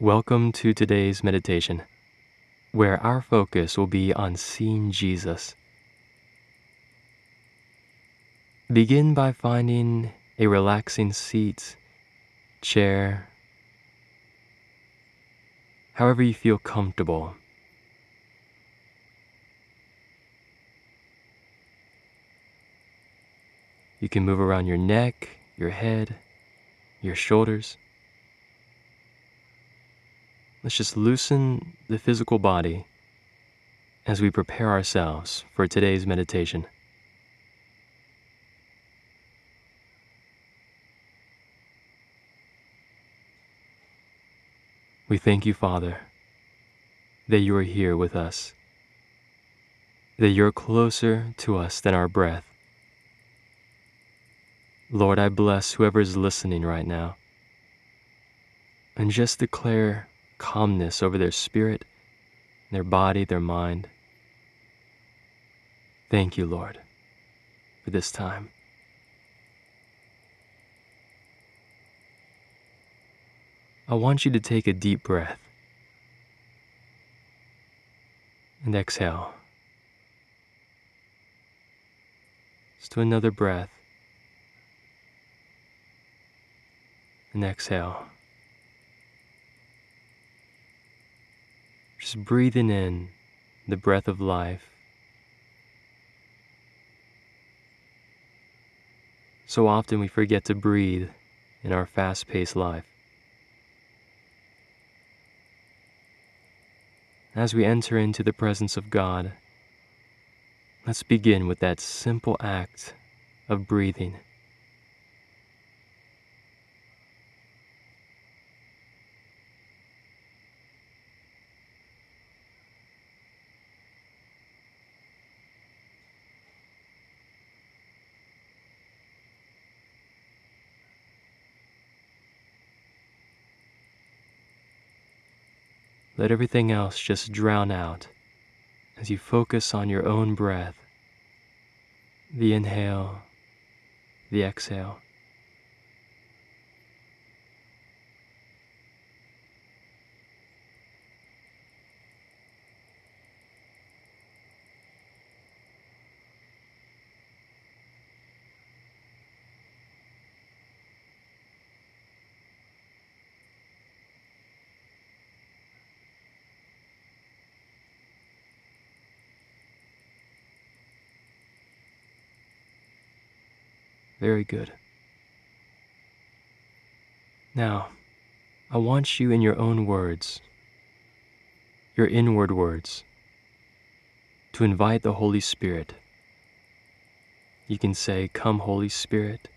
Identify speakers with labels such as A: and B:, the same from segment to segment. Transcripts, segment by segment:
A: Welcome to today's meditation, where our focus will be on seeing Jesus. Begin by finding a relaxing seat, chair, however you feel comfortable. You can move around your neck, your head, your shoulders. Let's just loosen the physical body as we prepare ourselves for today's meditation. We thank you, Father, that you are here with us, that you're closer to us than our breath. Lord, I bless whoever is listening right now and just declare calmness over their spirit, their body, their mind. Thank you, Lord, for this time. I want you to take a deep breath and exhale. Just another breath and exhale. Just breathing in the breath of life. So often we forget to breathe in our fast paced life. As we enter into the presence of God, let's begin with that simple act of breathing. Let everything else just drown out as you focus on your own breath, the inhale, the exhale. Very good. Now, I want you in your own words, your inward words, to invite the Holy Spirit. You can say, Come, Holy Spirit.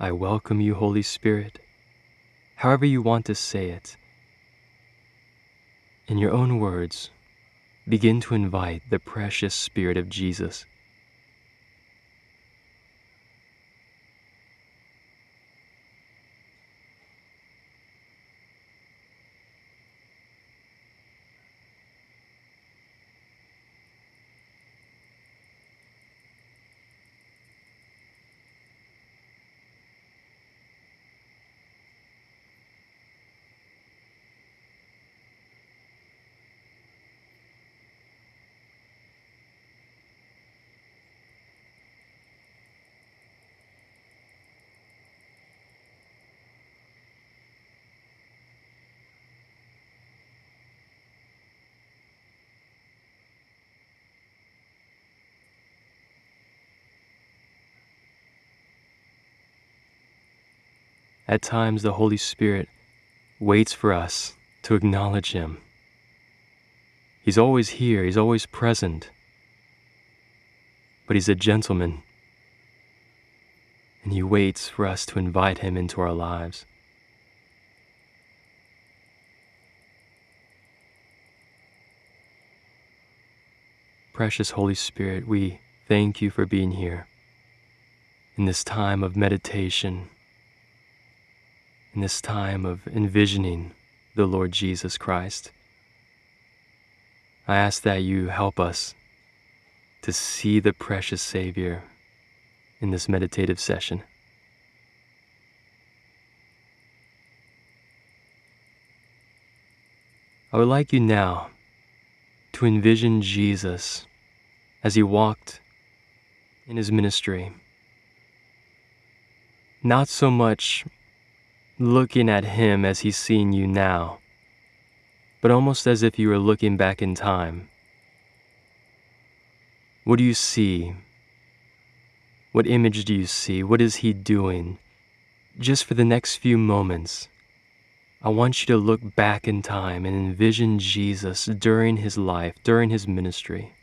A: I welcome you, Holy Spirit. However, you want to say it. In your own words, begin to invite the precious Spirit of Jesus At times, the Holy Spirit waits for us to acknowledge Him. He's always here, He's always present. But He's a gentleman, and He waits for us to invite Him into our lives. Precious Holy Spirit, we thank you for being here in this time of meditation in this time of envisioning the Lord Jesus Christ. I ask that you help us to see the precious Savior in this meditative session. I would like you now to envision Jesus as he walked in his ministry. Not so much looking at him as he's seeing you now, but almost as if you were looking back in time. What do you see? What image do you see? What is he doing? Just for the next few moments, I want you to look back in time and envision Jesus during his life, during his ministry.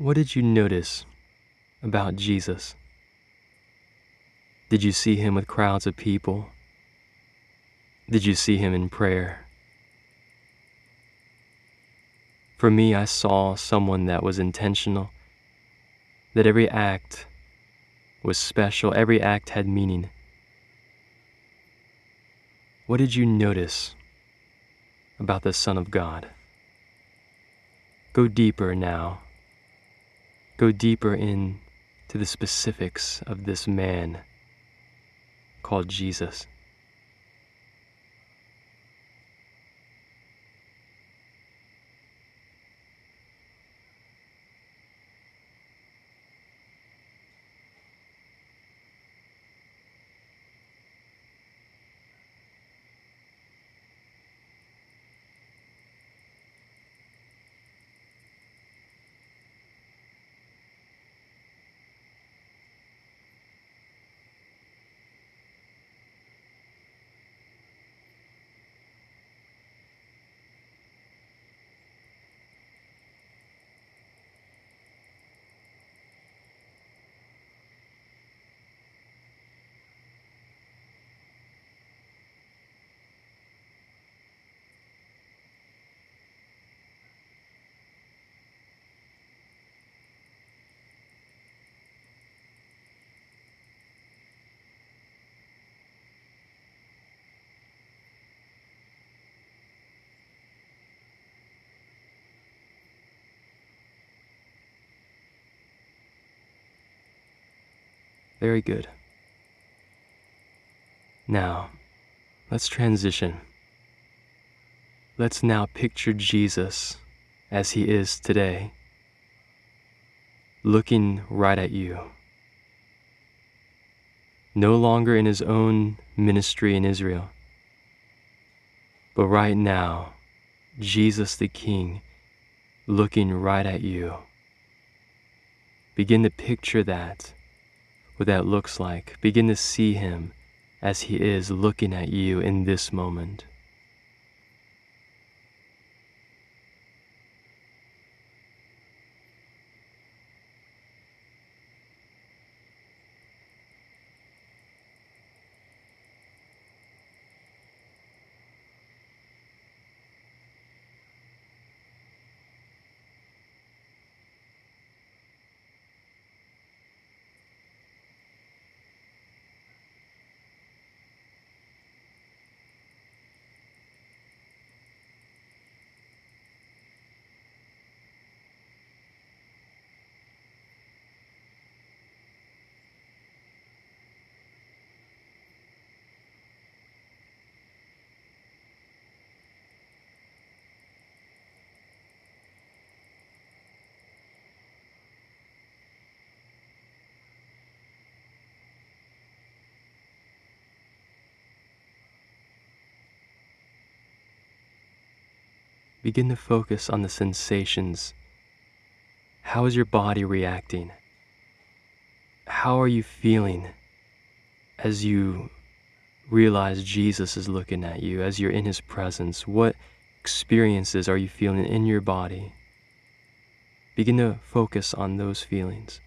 A: What did you notice about Jesus? Did you see him with crowds of people? Did you see him in prayer? For me, I saw someone that was intentional, that every act was special, every act had meaning. What did you notice about the Son of God? Go deeper now go deeper in to the specifics of this man called Jesus. Very good. Now, let's transition. Let's now picture Jesus as he is today, looking right at you. No longer in his own ministry in Israel, but right now, Jesus the King looking right at you. Begin to picture that what that looks like. Begin to see Him as He is looking at you in this moment. Begin to focus on the sensations. How is your body reacting? How are you feeling as you realize Jesus is looking at you, as you're in his presence? What experiences are you feeling in your body? Begin to focus on those feelings.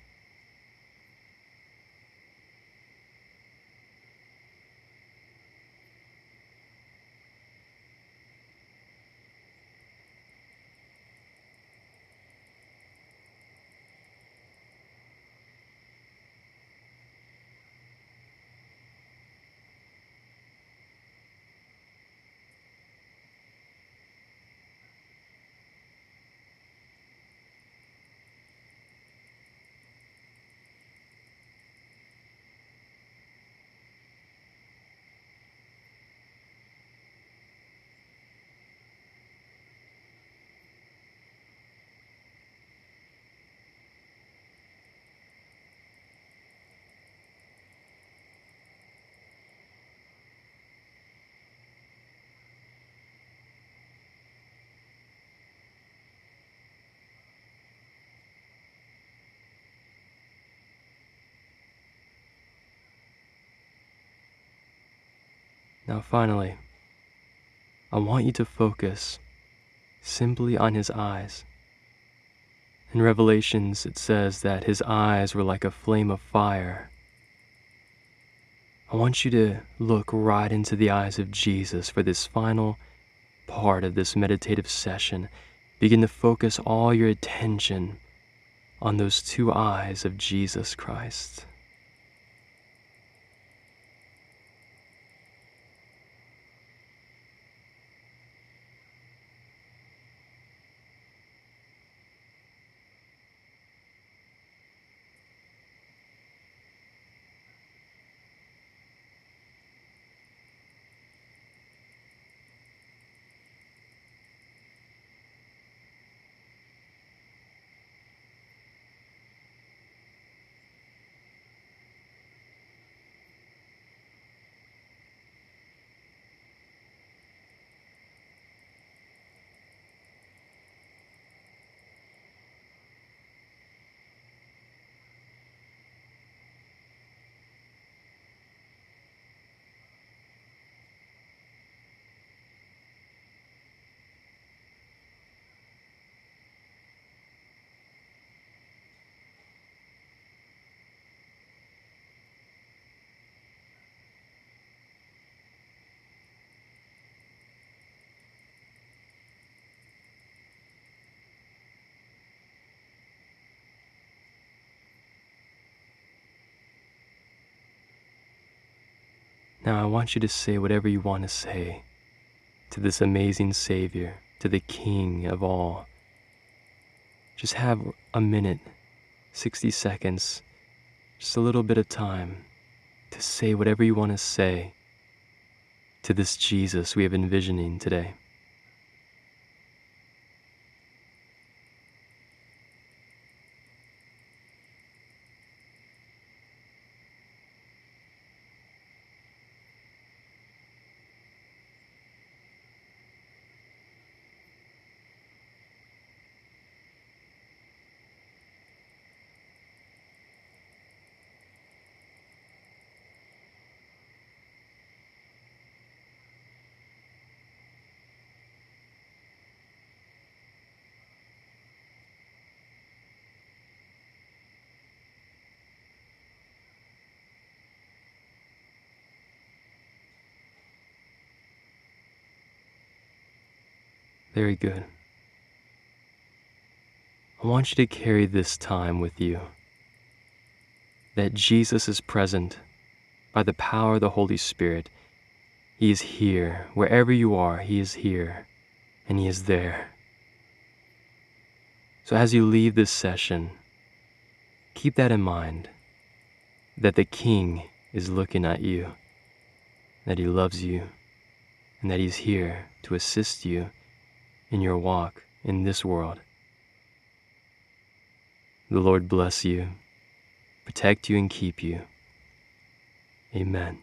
A: Now, finally, I want you to focus simply on his eyes. In Revelations, it says that his eyes were like a flame of fire. I want you to look right into the eyes of Jesus for this final part of this meditative session. Begin to focus all your attention on those two eyes of Jesus Christ. Now I want you to say whatever you want to say to this amazing Savior, to the King of all. Just have a minute, 60 seconds, just a little bit of time to say whatever you want to say to this Jesus we have envisioning today. Very good. I want you to carry this time with you that Jesus is present by the power of the Holy Spirit. He is here. Wherever you are, He is here and He is there. So as you leave this session, keep that in mind that the King is looking at you, that He loves you, and that He's here to assist you in your walk in this world. The Lord bless you, protect you, and keep you. Amen.